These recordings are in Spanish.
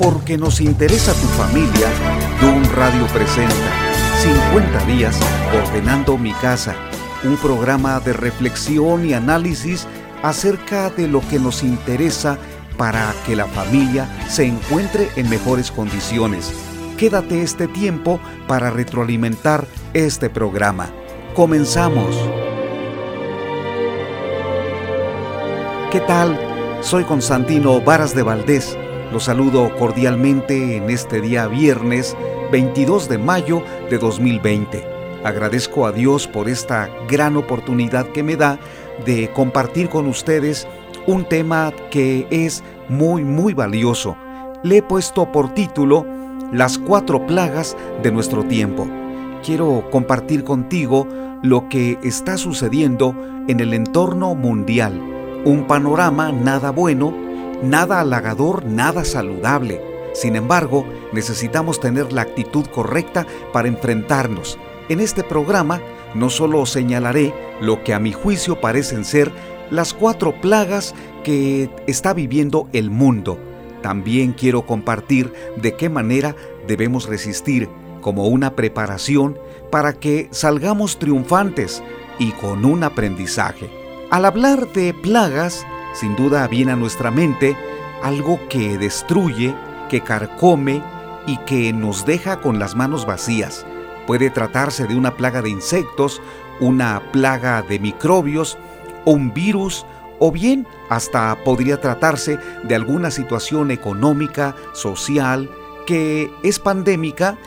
Porque nos interesa tu familia, Dun Radio presenta 50 días ordenando mi casa, un programa de reflexión y análisis acerca de lo que nos interesa para que la familia se encuentre en mejores condiciones. Quédate este tiempo para retroalimentar este programa. Comenzamos. ¿Qué tal? Soy Constantino Varas de Valdés. Los saludo cordialmente en este día viernes 22 de mayo de 2020. Agradezco a Dios por esta gran oportunidad que me da de compartir con ustedes un tema que es muy muy valioso. Le he puesto por título Las cuatro plagas de nuestro tiempo. Quiero compartir contigo lo que está sucediendo en el entorno mundial. Un panorama nada bueno, nada halagador, nada saludable. Sin embargo, necesitamos tener la actitud correcta para enfrentarnos. En este programa no solo señalaré lo que a mi juicio parecen ser las cuatro plagas que está viviendo el mundo, también quiero compartir de qué manera debemos resistir como una preparación para que salgamos triunfantes y con un aprendizaje. Al hablar de plagas, sin duda viene a nuestra mente algo que destruye, que carcome y que nos deja con las manos vacías. Puede tratarse de una plaga de insectos, una plaga de microbios, un virus o bien hasta podría tratarse de alguna situación económica, social, que es pandémica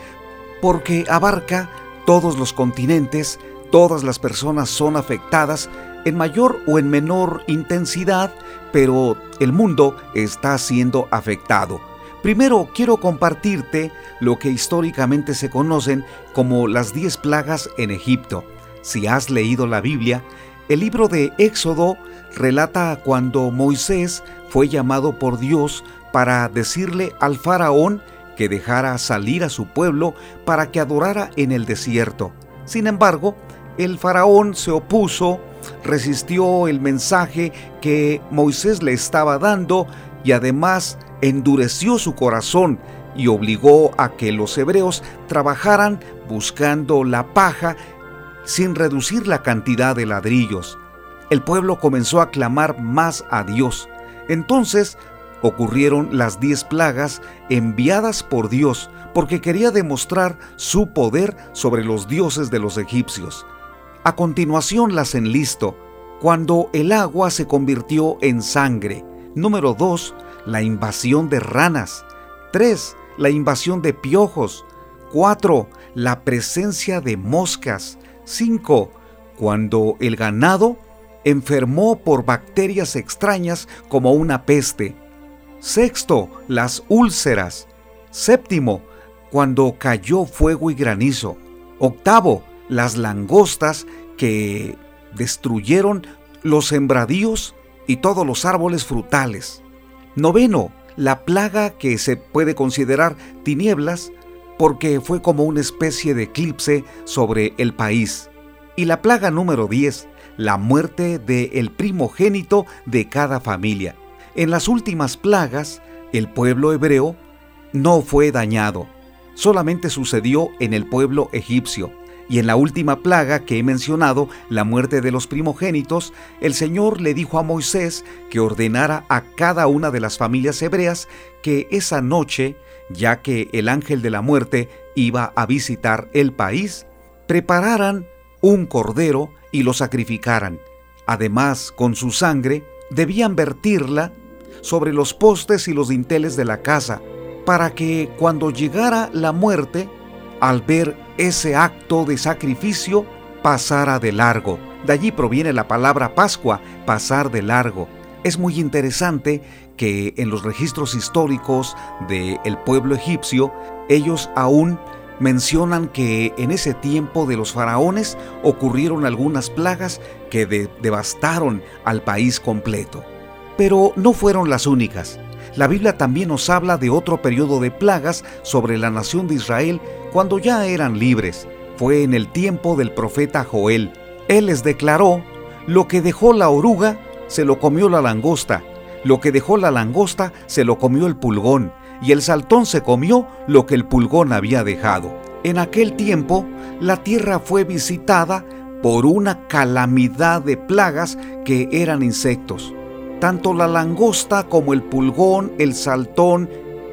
porque abarca todos los continentes, todas las personas son afectadas en mayor o en menor intensidad, pero el mundo está siendo afectado. Primero quiero compartirte lo que históricamente se conocen como las 10 plagas en Egipto. Si has leído la Biblia, el libro de Éxodo relata cuando Moisés fue llamado por Dios para decirle al faraón que dejara salir a su pueblo para que adorara en el desierto. Sin embargo, el faraón se opuso, resistió el mensaje que Moisés le estaba dando y además endureció su corazón y obligó a que los hebreos trabajaran buscando la paja sin reducir la cantidad de ladrillos. El pueblo comenzó a clamar más a Dios. Entonces ocurrieron las diez plagas enviadas por Dios porque quería demostrar su poder sobre los dioses de los egipcios. A continuación las enlisto. Cuando el agua se convirtió en sangre. Número 2. La invasión de ranas. 3. La invasión de piojos. 4. La presencia de moscas. 5. Cuando el ganado enfermó por bacterias extrañas como una peste. Sexto, las úlceras. Séptimo, cuando cayó fuego y granizo. Octavo, las langostas que destruyeron los sembradíos y todos los árboles frutales. Noveno, la plaga que se puede considerar tinieblas porque fue como una especie de eclipse sobre el país. Y la plaga número 10, la muerte del el primogénito de cada familia. En las últimas plagas, el pueblo hebreo no fue dañado, solamente sucedió en el pueblo egipcio. Y en la última plaga que he mencionado, la muerte de los primogénitos, el Señor le dijo a Moisés que ordenara a cada una de las familias hebreas que esa noche ya que el ángel de la muerte iba a visitar el país, prepararan un cordero y lo sacrificaran. Además, con su sangre, debían vertirla sobre los postes y los dinteles de la casa, para que cuando llegara la muerte, al ver ese acto de sacrificio, pasara de largo. De allí proviene la palabra Pascua, pasar de largo. Es muy interesante que en los registros históricos del pueblo egipcio, ellos aún mencionan que en ese tiempo de los faraones ocurrieron algunas plagas que devastaron al país completo. Pero no fueron las únicas. La Biblia también nos habla de otro periodo de plagas sobre la nación de Israel cuando ya eran libres. Fue en el tiempo del profeta Joel. Él les declaró, lo que dejó la oruga, se lo comió la langosta, lo que dejó la langosta se lo comió el pulgón, y el saltón se comió lo que el pulgón había dejado. En aquel tiempo, la tierra fue visitada por una calamidad de plagas que eran insectos. Tanto la langosta como el pulgón, el saltón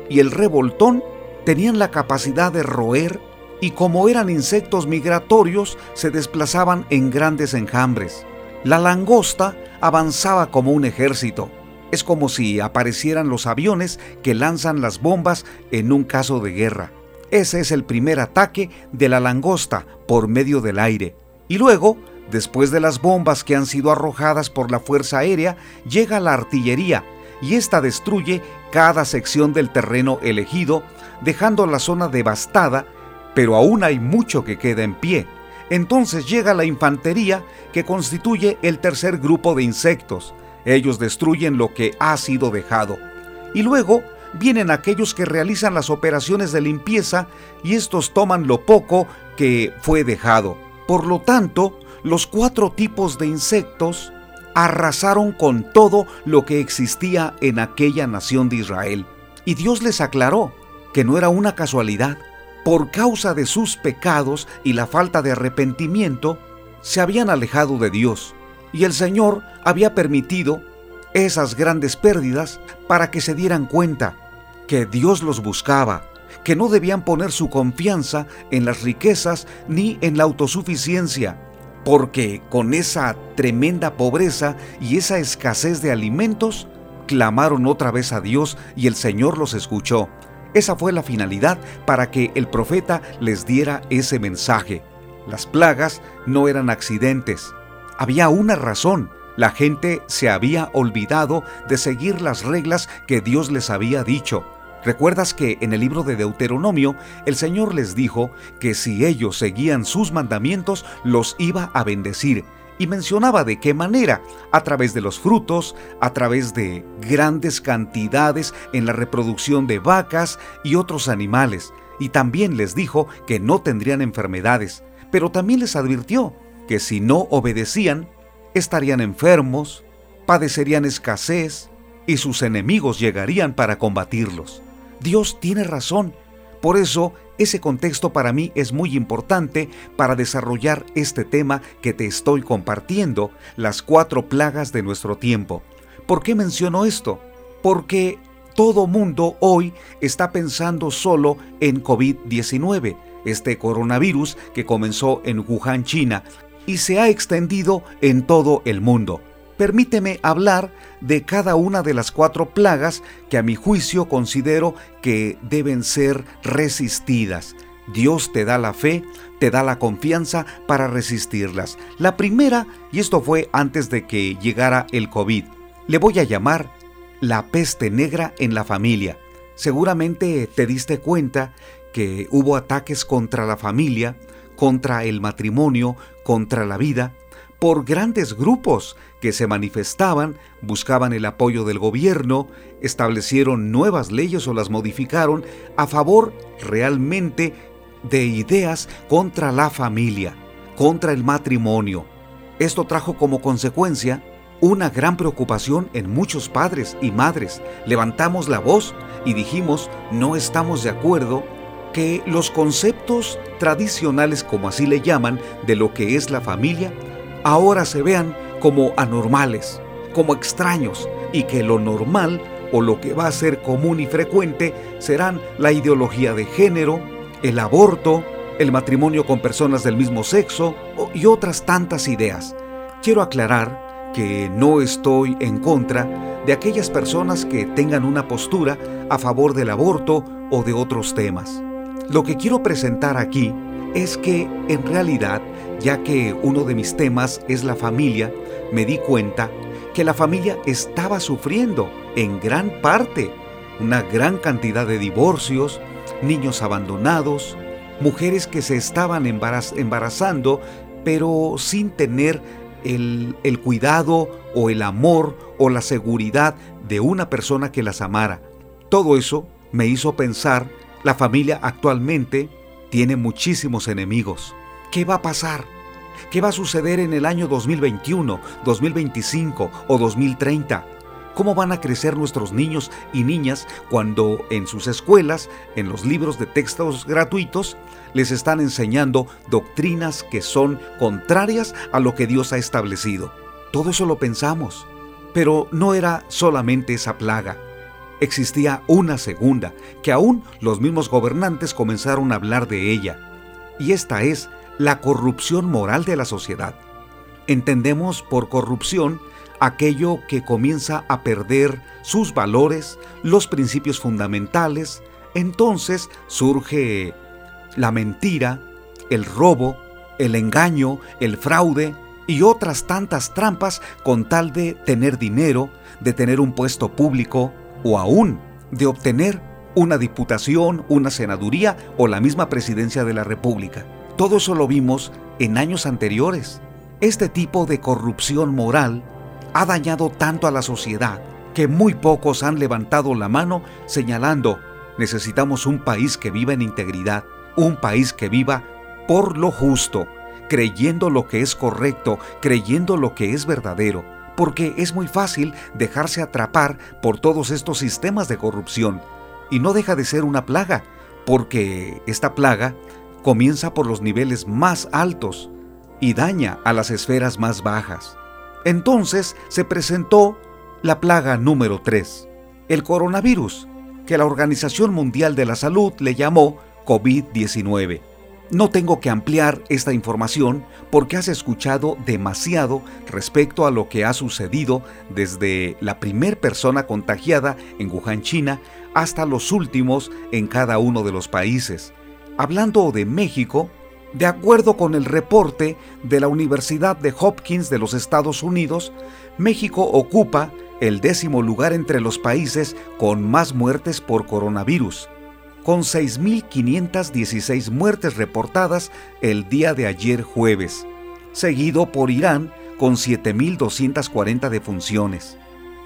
y el revoltón tenían la capacidad de roer y como eran insectos migratorios se desplazaban en grandes enjambres. La langosta avanzaba como un ejército. Es como si aparecieran los aviones que lanzan las bombas en un caso de guerra. Ese es el primer ataque de la langosta por medio del aire. Y luego, después de las bombas que han sido arrojadas por la Fuerza Aérea, llega la artillería y esta destruye cada sección del terreno elegido, dejando la zona devastada, pero aún hay mucho que queda en pie. Entonces llega la infantería que constituye el tercer grupo de insectos. Ellos destruyen lo que ha sido dejado. Y luego vienen aquellos que realizan las operaciones de limpieza y estos toman lo poco que fue dejado. Por lo tanto, los cuatro tipos de insectos arrasaron con todo lo que existía en aquella nación de Israel. Y Dios les aclaró que no era una casualidad. Por causa de sus pecados y la falta de arrepentimiento, se habían alejado de Dios. Y el Señor había permitido esas grandes pérdidas para que se dieran cuenta que Dios los buscaba que no debían poner su confianza en las riquezas ni en la autosuficiencia, porque con esa tremenda pobreza y esa escasez de alimentos, clamaron otra vez a Dios y el Señor los escuchó. Esa fue la finalidad para que el profeta les diera ese mensaje. Las plagas no eran accidentes. Había una razón. La gente se había olvidado de seguir las reglas que Dios les había dicho. ¿Recuerdas que en el libro de Deuteronomio el Señor les dijo que si ellos seguían sus mandamientos los iba a bendecir? Y mencionaba de qué manera, a través de los frutos, a través de grandes cantidades en la reproducción de vacas y otros animales. Y también les dijo que no tendrían enfermedades, pero también les advirtió que si no obedecían, estarían enfermos, padecerían escasez y sus enemigos llegarían para combatirlos. Dios tiene razón. Por eso, ese contexto para mí es muy importante para desarrollar este tema que te estoy compartiendo, las cuatro plagas de nuestro tiempo. ¿Por qué menciono esto? Porque todo mundo hoy está pensando solo en COVID-19, este coronavirus que comenzó en Wuhan, China, y se ha extendido en todo el mundo permíteme hablar de cada una de las cuatro plagas que a mi juicio considero que deben ser resistidas. Dios te da la fe, te da la confianza para resistirlas. La primera, y esto fue antes de que llegara el COVID, le voy a llamar la peste negra en la familia. Seguramente te diste cuenta que hubo ataques contra la familia, contra el matrimonio, contra la vida, por grandes grupos que se manifestaban, buscaban el apoyo del gobierno, establecieron nuevas leyes o las modificaron a favor realmente de ideas contra la familia, contra el matrimonio. Esto trajo como consecuencia una gran preocupación en muchos padres y madres. Levantamos la voz y dijimos, no estamos de acuerdo que los conceptos tradicionales, como así le llaman, de lo que es la familia, ahora se vean como anormales, como extraños, y que lo normal o lo que va a ser común y frecuente serán la ideología de género, el aborto, el matrimonio con personas del mismo sexo y otras tantas ideas. Quiero aclarar que no estoy en contra de aquellas personas que tengan una postura a favor del aborto o de otros temas. Lo que quiero presentar aquí es que en realidad, ya que uno de mis temas es la familia, me di cuenta que la familia estaba sufriendo en gran parte una gran cantidad de divorcios, niños abandonados, mujeres que se estaban embarazando pero sin tener el, el cuidado o el amor o la seguridad de una persona que las amara. Todo eso me hizo pensar, la familia actualmente tiene muchísimos enemigos. ¿Qué va a pasar? ¿Qué va a suceder en el año 2021, 2025 o 2030? ¿Cómo van a crecer nuestros niños y niñas cuando en sus escuelas, en los libros de textos gratuitos, les están enseñando doctrinas que son contrarias a lo que Dios ha establecido? Todo eso lo pensamos. Pero no era solamente esa plaga. Existía una segunda, que aún los mismos gobernantes comenzaron a hablar de ella. Y esta es la corrupción moral de la sociedad. Entendemos por corrupción aquello que comienza a perder sus valores, los principios fundamentales, entonces surge la mentira, el robo, el engaño, el fraude y otras tantas trampas con tal de tener dinero, de tener un puesto público o aún de obtener una diputación, una senaduría o la misma presidencia de la República. Todo eso lo vimos en años anteriores. Este tipo de corrupción moral ha dañado tanto a la sociedad que muy pocos han levantado la mano señalando, necesitamos un país que viva en integridad, un país que viva por lo justo, creyendo lo que es correcto, creyendo lo que es verdadero, porque es muy fácil dejarse atrapar por todos estos sistemas de corrupción, y no deja de ser una plaga, porque esta plaga comienza por los niveles más altos y daña a las esferas más bajas. Entonces se presentó la plaga número 3, el coronavirus, que la Organización Mundial de la Salud le llamó COVID-19. No tengo que ampliar esta información porque has escuchado demasiado respecto a lo que ha sucedido desde la primer persona contagiada en Wuhan, China, hasta los últimos en cada uno de los países. Hablando de México, de acuerdo con el reporte de la Universidad de Hopkins de los Estados Unidos, México ocupa el décimo lugar entre los países con más muertes por coronavirus, con 6.516 muertes reportadas el día de ayer jueves, seguido por Irán con 7.240 defunciones.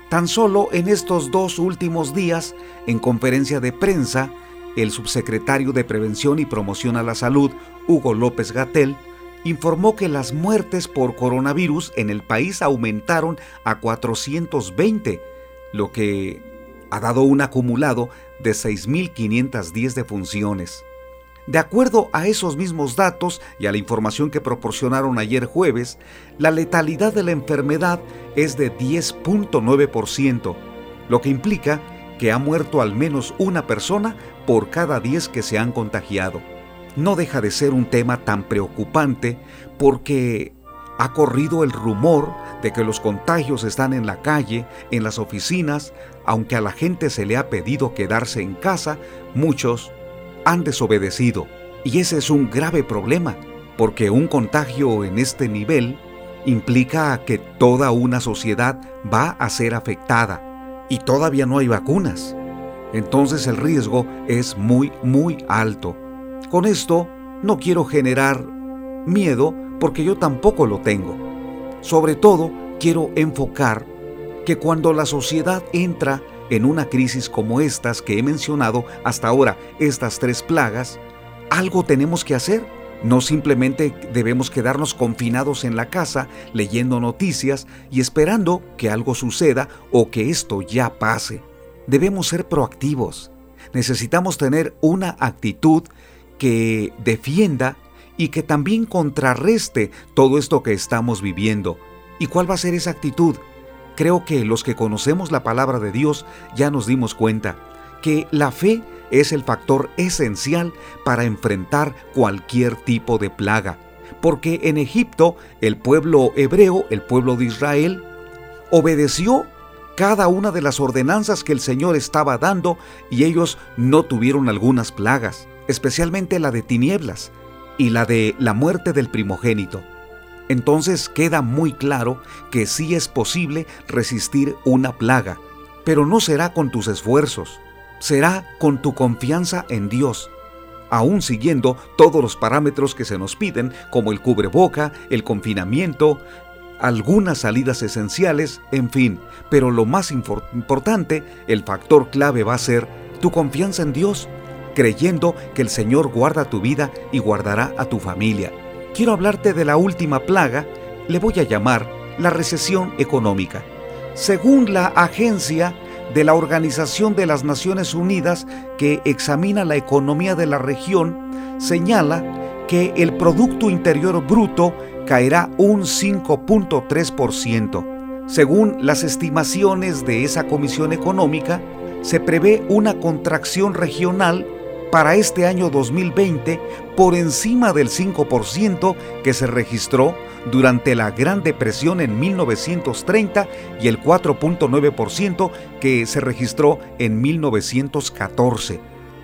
Tan solo en estos dos últimos días, en conferencia de prensa, el subsecretario de Prevención y Promoción a la Salud, Hugo López Gatel, informó que las muertes por coronavirus en el país aumentaron a 420, lo que ha dado un acumulado de 6.510 defunciones. De acuerdo a esos mismos datos y a la información que proporcionaron ayer jueves, la letalidad de la enfermedad es de 10.9%, lo que implica que ha muerto al menos una persona por cada 10 que se han contagiado. No deja de ser un tema tan preocupante porque ha corrido el rumor de que los contagios están en la calle, en las oficinas, aunque a la gente se le ha pedido quedarse en casa, muchos han desobedecido. Y ese es un grave problema, porque un contagio en este nivel implica que toda una sociedad va a ser afectada y todavía no hay vacunas. Entonces el riesgo es muy, muy alto. Con esto no quiero generar miedo porque yo tampoco lo tengo. Sobre todo quiero enfocar que cuando la sociedad entra en una crisis como estas que he mencionado hasta ahora, estas tres plagas, algo tenemos que hacer. No simplemente debemos quedarnos confinados en la casa leyendo noticias y esperando que algo suceda o que esto ya pase. Debemos ser proactivos. Necesitamos tener una actitud que defienda y que también contrarreste todo esto que estamos viviendo. ¿Y cuál va a ser esa actitud? Creo que los que conocemos la palabra de Dios ya nos dimos cuenta que la fe es el factor esencial para enfrentar cualquier tipo de plaga. Porque en Egipto el pueblo hebreo, el pueblo de Israel, obedeció cada una de las ordenanzas que el Señor estaba dando y ellos no tuvieron algunas plagas, especialmente la de tinieblas y la de la muerte del primogénito. Entonces queda muy claro que sí es posible resistir una plaga, pero no será con tus esfuerzos, será con tu confianza en Dios, aún siguiendo todos los parámetros que se nos piden, como el cubreboca, el confinamiento, algunas salidas esenciales, en fin, pero lo más importante, el factor clave va a ser tu confianza en Dios, creyendo que el Señor guarda tu vida y guardará a tu familia quiero hablarte de la última plaga, le voy a llamar la recesión económica. según la agencia de la Organización de las Naciones Unidas que examina la economía de la región, señala que el Producto Interior Bruto caerá un 5.3%. Según las estimaciones de esa Comisión Económica, se prevé una contracción regional para este año 2020 por encima del 5% que se registró durante la Gran Depresión en 1930 y el 4.9% que se registró en 1914.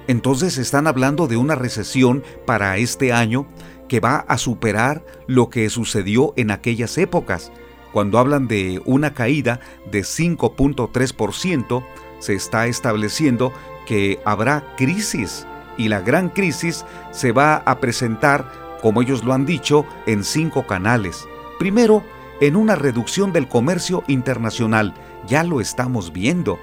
Entonces están hablando de una recesión para este año que va a superar lo que sucedió en aquellas épocas. Cuando hablan de una caída de 5.3%, se está estableciendo que habrá crisis y la gran crisis se va a presentar, como ellos lo han dicho, en cinco canales. Primero, en una reducción del comercio internacional, ya lo estamos viendo.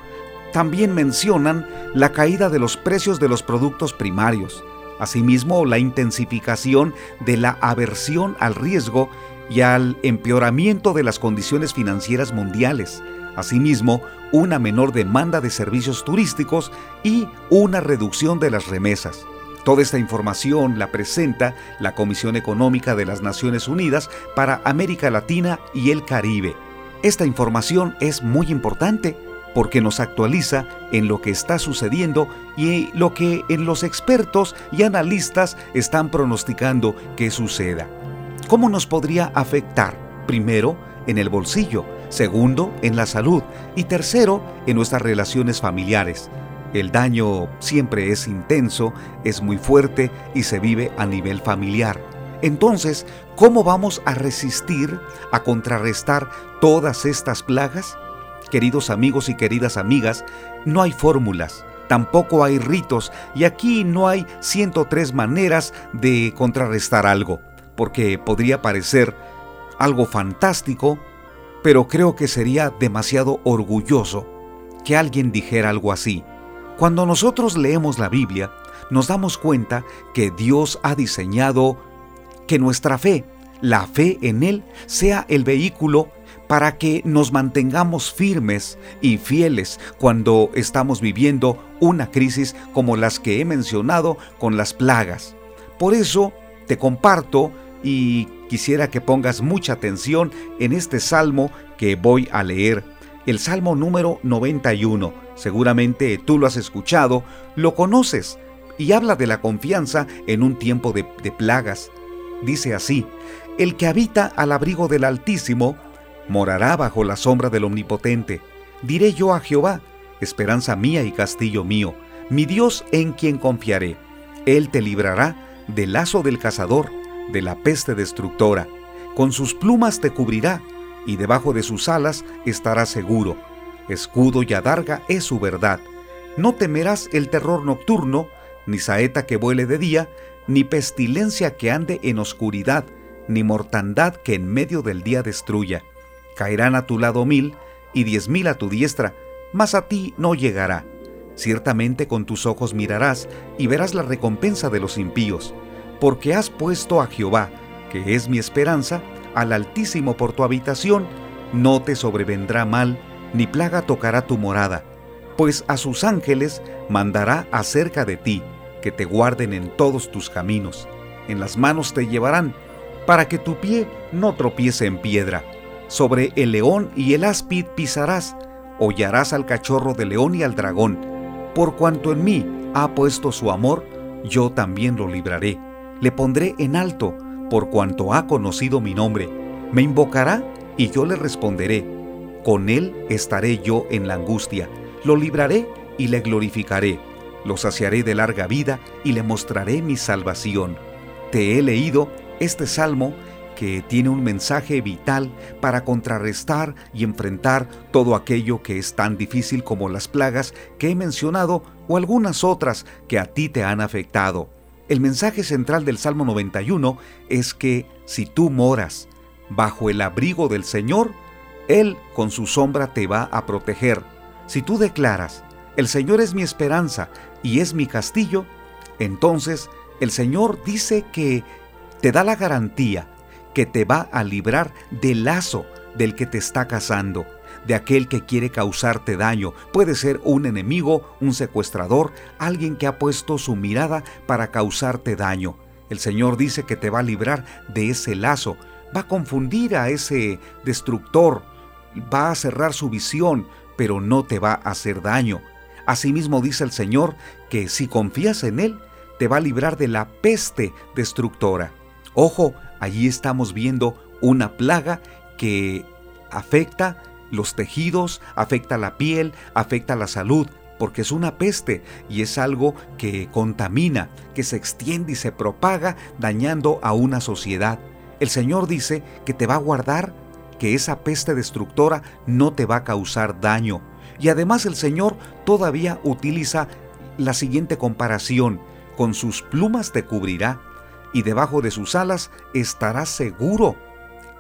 También mencionan la caída de los precios de los productos primarios, asimismo la intensificación de la aversión al riesgo y al empeoramiento de las condiciones financieras mundiales, asimismo una menor demanda de servicios turísticos y una reducción de las remesas. Toda esta información la presenta la Comisión Económica de las Naciones Unidas para América Latina y el Caribe. Esta información es muy importante porque nos actualiza en lo que está sucediendo y lo que en los expertos y analistas están pronosticando que suceda. ¿Cómo nos podría afectar? Primero, en el bolsillo, segundo, en la salud y tercero, en nuestras relaciones familiares. El daño siempre es intenso, es muy fuerte y se vive a nivel familiar. Entonces, ¿cómo vamos a resistir, a contrarrestar todas estas plagas? Queridos amigos y queridas amigas, no hay fórmulas, tampoco hay ritos y aquí no hay 103 maneras de contrarrestar algo, porque podría parecer algo fantástico, pero creo que sería demasiado orgulloso que alguien dijera algo así. Cuando nosotros leemos la Biblia, nos damos cuenta que Dios ha diseñado que nuestra fe, la fe en Él, sea el vehículo para que nos mantengamos firmes y fieles cuando estamos viviendo una crisis como las que he mencionado con las plagas. Por eso te comparto y quisiera que pongas mucha atención en este salmo que voy a leer, el salmo número 91. Seguramente tú lo has escuchado, lo conoces y habla de la confianza en un tiempo de, plagas. Dice así, el que habita al abrigo del Altísimo, morará bajo la sombra del Omnipotente. Diré yo a Jehová, esperanza mía y castillo mío, mi Dios en quien confiaré. Él te librará del lazo del cazador, de la peste destructora. Con sus plumas te cubrirá, y debajo de sus alas estarás seguro. Escudo y adarga es su verdad. No temerás el terror nocturno, ni saeta que vuele de día, ni pestilencia que ande en oscuridad, ni mortandad que en medio del día destruya caerán a tu lado mil y diez mil a tu diestra, mas a ti no llegará. Ciertamente con tus ojos mirarás y verás la recompensa de los impíos, porque has puesto a Jehová, que es mi esperanza, al Altísimo por tu habitación, no te sobrevendrá mal, ni plaga tocará tu morada, pues a sus ángeles mandará acerca de ti, que te guarden en todos tus caminos. En las manos te llevarán, para que tu pie no tropiece en piedra sobre el león y el áspid pisarás, hollarás al cachorro del león y al dragón. Por cuanto en mí ha puesto su amor, yo también lo libraré. Le pondré en alto, por cuanto ha conocido mi nombre. Me invocará y yo le responderé. Con él estaré yo en la angustia. Lo libraré y le glorificaré. Lo saciaré de larga vida y le mostraré mi salvación. Te he leído este salmo que tiene un mensaje vital para contrarrestar y enfrentar todo aquello que es tan difícil como las plagas que he mencionado o algunas otras que a ti te han afectado. El mensaje central del Salmo 91 es que si tú moras bajo el abrigo del Señor, Él con su sombra te va a proteger. Si tú declaras, el Señor es mi esperanza y es mi castillo, entonces el Señor dice que te da la garantía que te va a librar del lazo del que te está cazando, de aquel que quiere causarte daño. Puede ser un enemigo, un secuestrador, alguien que ha puesto su mirada para causarte daño. El Señor dice que te va a librar de ese lazo, va a confundir a ese destructor, va a cerrar su visión, pero no te va a hacer daño. Asimismo dice el Señor que si confías en Él, te va a librar de la peste destructora. Ojo, allí estamos viendo una plaga que afecta los tejidos, afecta la piel, afecta la salud, porque es una peste y es algo que contamina, que se extiende y se propaga dañando a una sociedad. El Señor dice que te va a guardar, que esa peste destructora no te va a causar daño. Y además el Señor todavía utiliza la siguiente comparación, con sus plumas te cubrirá y debajo de sus alas estarás seguro.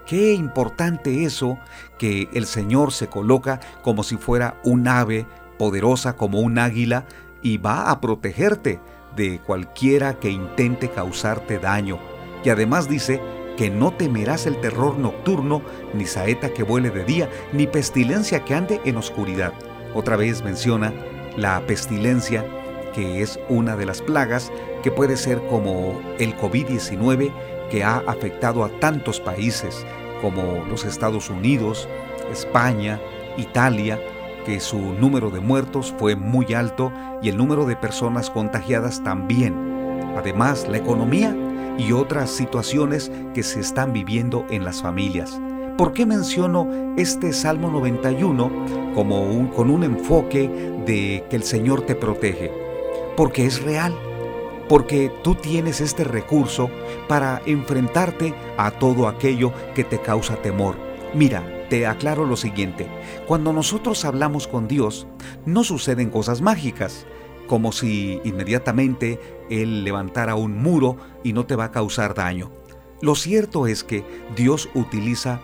Qué importante eso que el Señor se coloca como si fuera un ave poderosa como un águila y va a protegerte de cualquiera que intente causarte daño. Y además dice que no temerás el terror nocturno, ni saeta que vuele de día, ni pestilencia que ande en oscuridad. Otra vez menciona la pestilencia, que es una de las plagas que puede ser como el COVID-19 que ha afectado a tantos países como los Estados Unidos, España, Italia, que su número de muertos fue muy alto y el número de personas contagiadas también. Además, la economía y otras situaciones que se están viviendo en las familias. ¿Por qué menciono este Salmo 91 como con un enfoque de que el Señor te protege? Porque es real, porque tú tienes este recurso para enfrentarte a todo aquello que te causa temor. Mira, te aclaro lo siguiente, cuando nosotros hablamos con Dios, no suceden cosas mágicas, como si inmediatamente Él levantara un muro y no te va a causar daño. Lo cierto es que Dios utiliza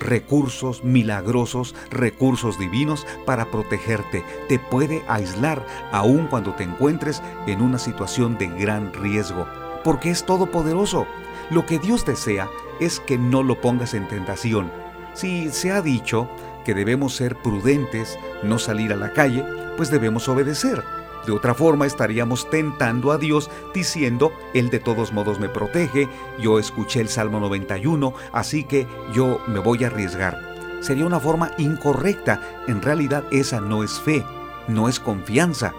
recursos milagrosos, recursos divinos para protegerte. Te puede aislar aun cuando te encuentres en una situación de gran riesgo, porque es todopoderoso. Lo que Dios desea es que no lo pongas en tentación. Si se ha dicho que debemos ser prudentes, no salir a la calle, pues debemos obedecer. De otra forma estaríamos tentando a Dios diciendo, Él de todos modos me protege, yo escuché el Salmo 91, así que yo me voy a arriesgar. Sería una forma incorrecta, en realidad esa no es fe, no es confianza.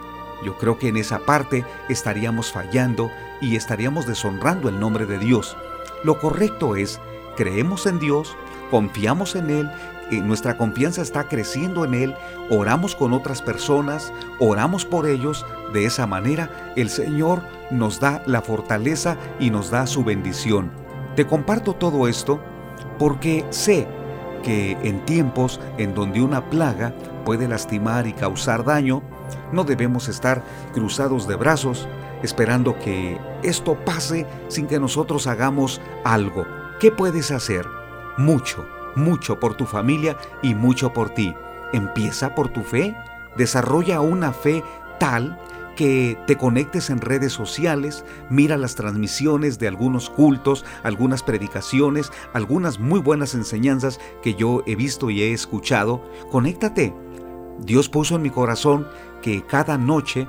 Yo creo que en esa parte estaríamos fallando y estaríamos deshonrando el nombre de Dios. Lo correcto es, creemos en Dios, confiamos en Él nuestra confianza está creciendo en Él, oramos con otras personas, oramos por ellos, de esa manera el Señor nos da la fortaleza y nos da su bendición. Te comparto todo esto porque sé que en tiempos en donde una plaga puede lastimar y causar daño, no debemos estar cruzados de brazos esperando que esto pase sin que nosotros hagamos algo. ¿Qué puedes hacer? Mucho mucho por tu familia y mucho por ti. Empieza por tu fe, desarrolla una fe tal que te conectes en redes sociales, mira las transmisiones de algunos cultos, algunas predicaciones, algunas muy buenas enseñanzas que yo he visto y he escuchado. Conéctate. Dios puso en mi corazón que cada noche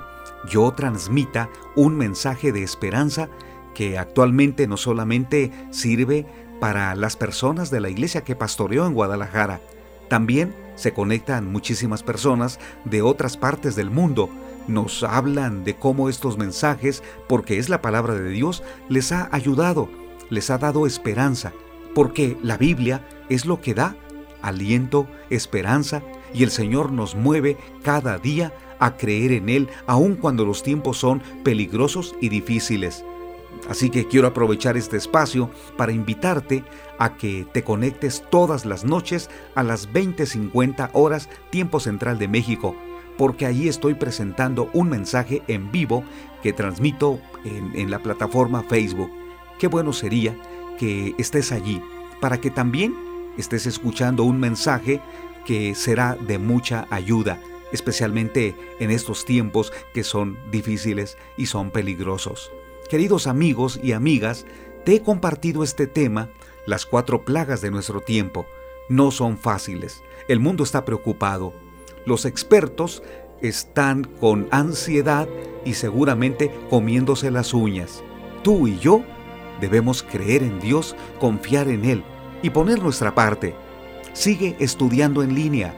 yo transmita un mensaje de esperanza que actualmente no solamente sirve para las personas de la iglesia que pastoreó en Guadalajara. También se conectan muchísimas personas de otras partes del mundo. Nos hablan de cómo estos mensajes, porque es la palabra de Dios, les ha ayudado, les ha dado esperanza, porque la Biblia es lo que da aliento, esperanza, y el Señor nos mueve cada día a creer en Él, aun cuando los tiempos son peligrosos y difíciles. Así que quiero aprovechar este espacio para invitarte a que te conectes todas las noches a las 20:50 horas tiempo central de México, porque allí estoy presentando un mensaje en vivo que transmito en, en la plataforma Facebook. Qué bueno sería que estés allí para que también estés escuchando un mensaje que será de mucha ayuda, especialmente en estos tiempos que son difíciles y son peligrosos. Queridos amigos y amigas, te he compartido este tema, las cuatro plagas de nuestro tiempo, no son fáciles. El mundo está preocupado. Los expertos están con ansiedad y seguramente comiéndose las uñas. Tú y yo debemos creer en Dios, confiar en Él y poner nuestra parte. Sigue estudiando en línea.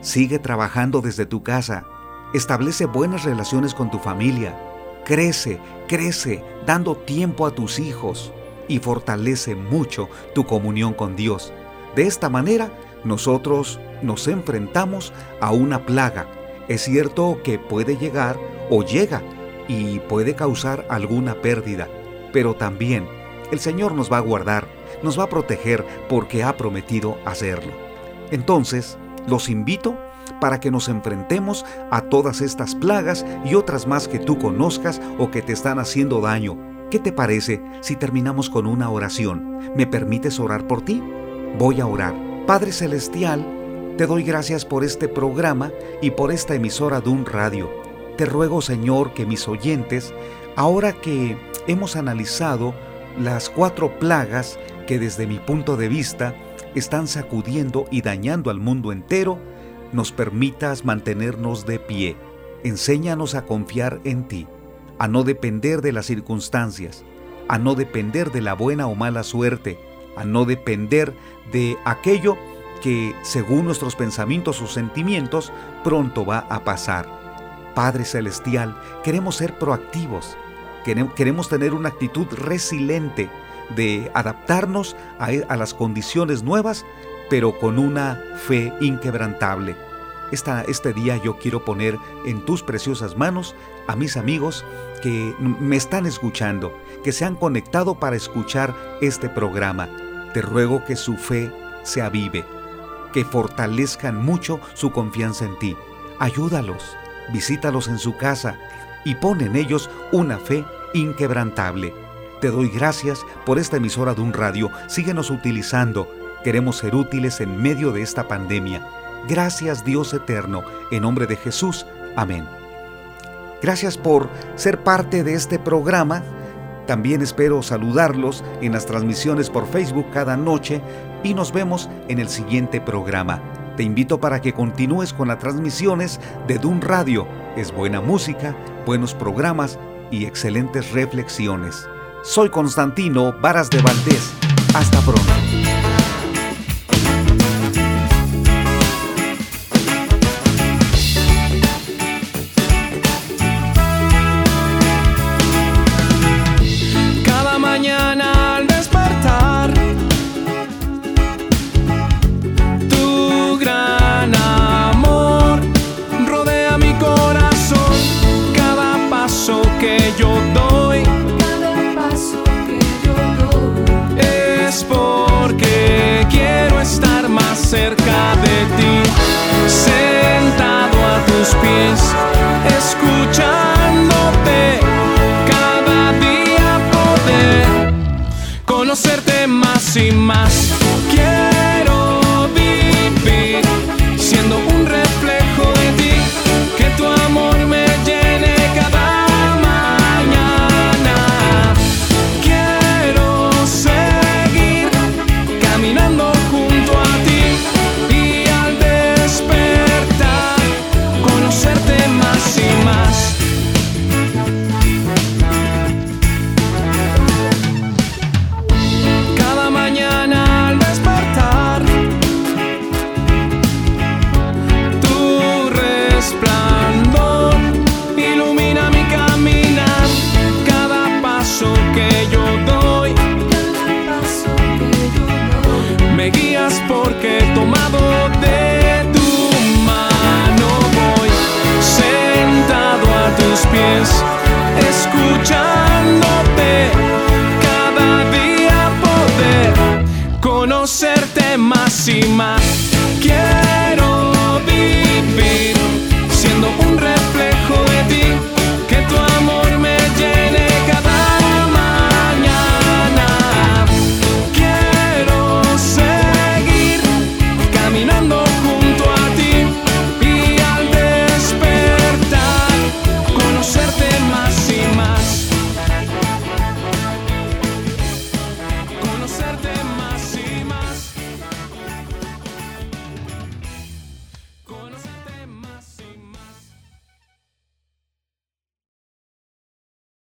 Sigue trabajando desde tu casa. Establece buenas relaciones con tu familia. Crece, crece, dando tiempo a tus hijos y fortalece mucho tu comunión con Dios. De esta manera, nosotros nos enfrentamos a una plaga. Es cierto que puede llegar o llega y puede causar alguna pérdida, pero también el Señor nos va a guardar, nos va a proteger porque ha prometido hacerlo. Entonces, los invito para que nos enfrentemos a todas estas plagas y otras más que tú conozcas o que te están haciendo daño. ¿Qué te parece si terminamos con una oración? ¿Me permites orar por ti? Voy a orar. Padre Celestial, te doy gracias por este programa y por esta emisora de un radio. Te ruego, Señor, que mis oyentes, ahora que hemos analizado las cuatro plagas que desde mi punto de vista están sacudiendo y dañando al mundo entero, nos permitas mantenernos de pie. Enséñanos a confiar en ti, a no depender de las circunstancias, a no depender de la buena o mala suerte, a no depender de aquello que, según nuestros pensamientos o sentimientos, pronto va a pasar. Padre Celestial, queremos ser proactivos, queremos tener una actitud resiliente de adaptarnos a, a las condiciones nuevas pero con una fe inquebrantable. Esta, este día yo quiero poner en tus preciosas manos a mis amigos que me están escuchando, que se han conectado para escuchar este programa. Te ruego que su fe se avive, que fortalezcan mucho su confianza en ti. Ayúdalos, visítalos en su casa y pon en ellos una fe inquebrantable. Te doy gracias por esta emisora de un radio. Síguenos utilizando Queremos ser útiles en medio de esta pandemia. Gracias Dios eterno, en nombre de Jesús. Amén. Gracias por ser parte de este programa. También espero saludarlos en las transmisiones por Facebook cada noche y nos vemos en el siguiente programa. Te invito para que continúes con las transmisiones de Dun Radio. Es buena música, buenos programas y excelentes reflexiones. Soy Constantino Varas de Valdés. Hasta pronto. de ti, sentado a tus pies, escuchándote cada día poder conocerte más y más. Quiero que he tomado.